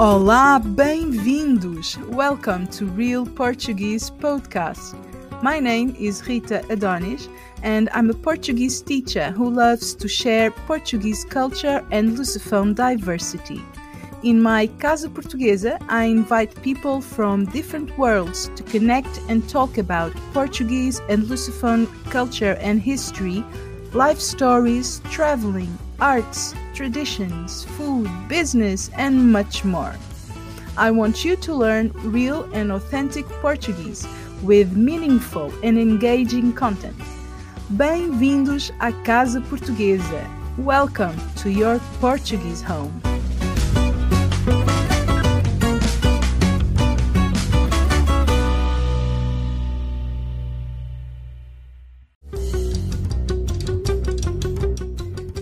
Olá, bem-vindos! Welcome to Real Portuguese Podcast. My name is Rita Adonis, and I'm a Portuguese teacher who loves to share Portuguese culture and Lusophone diversity. In my Casa Portuguesa, I invite people from different worlds to connect and talk about Portuguese and Lusophone culture and history, life stories, traveling, arts, traditions, food, business, and much more. I want you to learn real and authentic Portuguese with meaningful and engaging content. Bem-vindos à Casa Portuguesa. Welcome to your Portuguese home.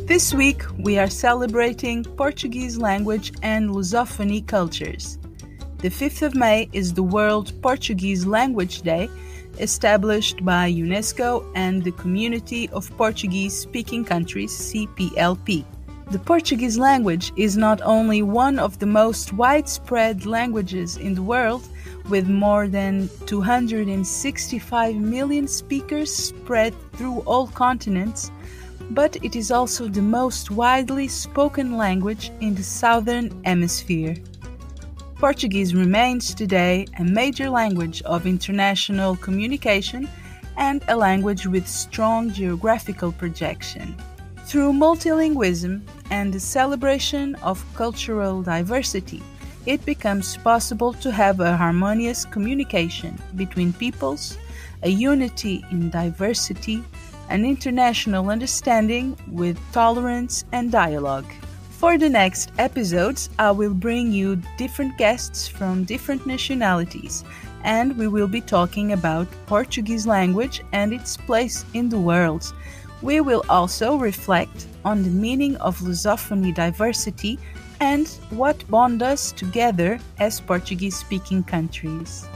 This week, we are celebrating Portuguese language and Lusophony cultures. The 5th of May is the World Portuguese Language Day, established by UNESCO and the Community of Portuguese Speaking Countries, CPLP. The Portuguese language is not only one of the most widespread languages in the world, with more than 265 million speakers spread through all continents but it is also the most widely spoken language in the Southern Hemisphere. Portuguese remains today a major language of international communication and a language with strong geographical projection. Through multilingualism and the celebration of cultural diversity, it becomes possible to have a harmonious communication between peoples, a unity in diversity, an international understanding with tolerance and dialogue. For the next episodes, I will bring you different guests from different nationalities, and we will be talking about Portuguese language and its place in the world. We will also reflect on the meaning of Lusophony diversity and what bond us together as Portuguese speaking countries.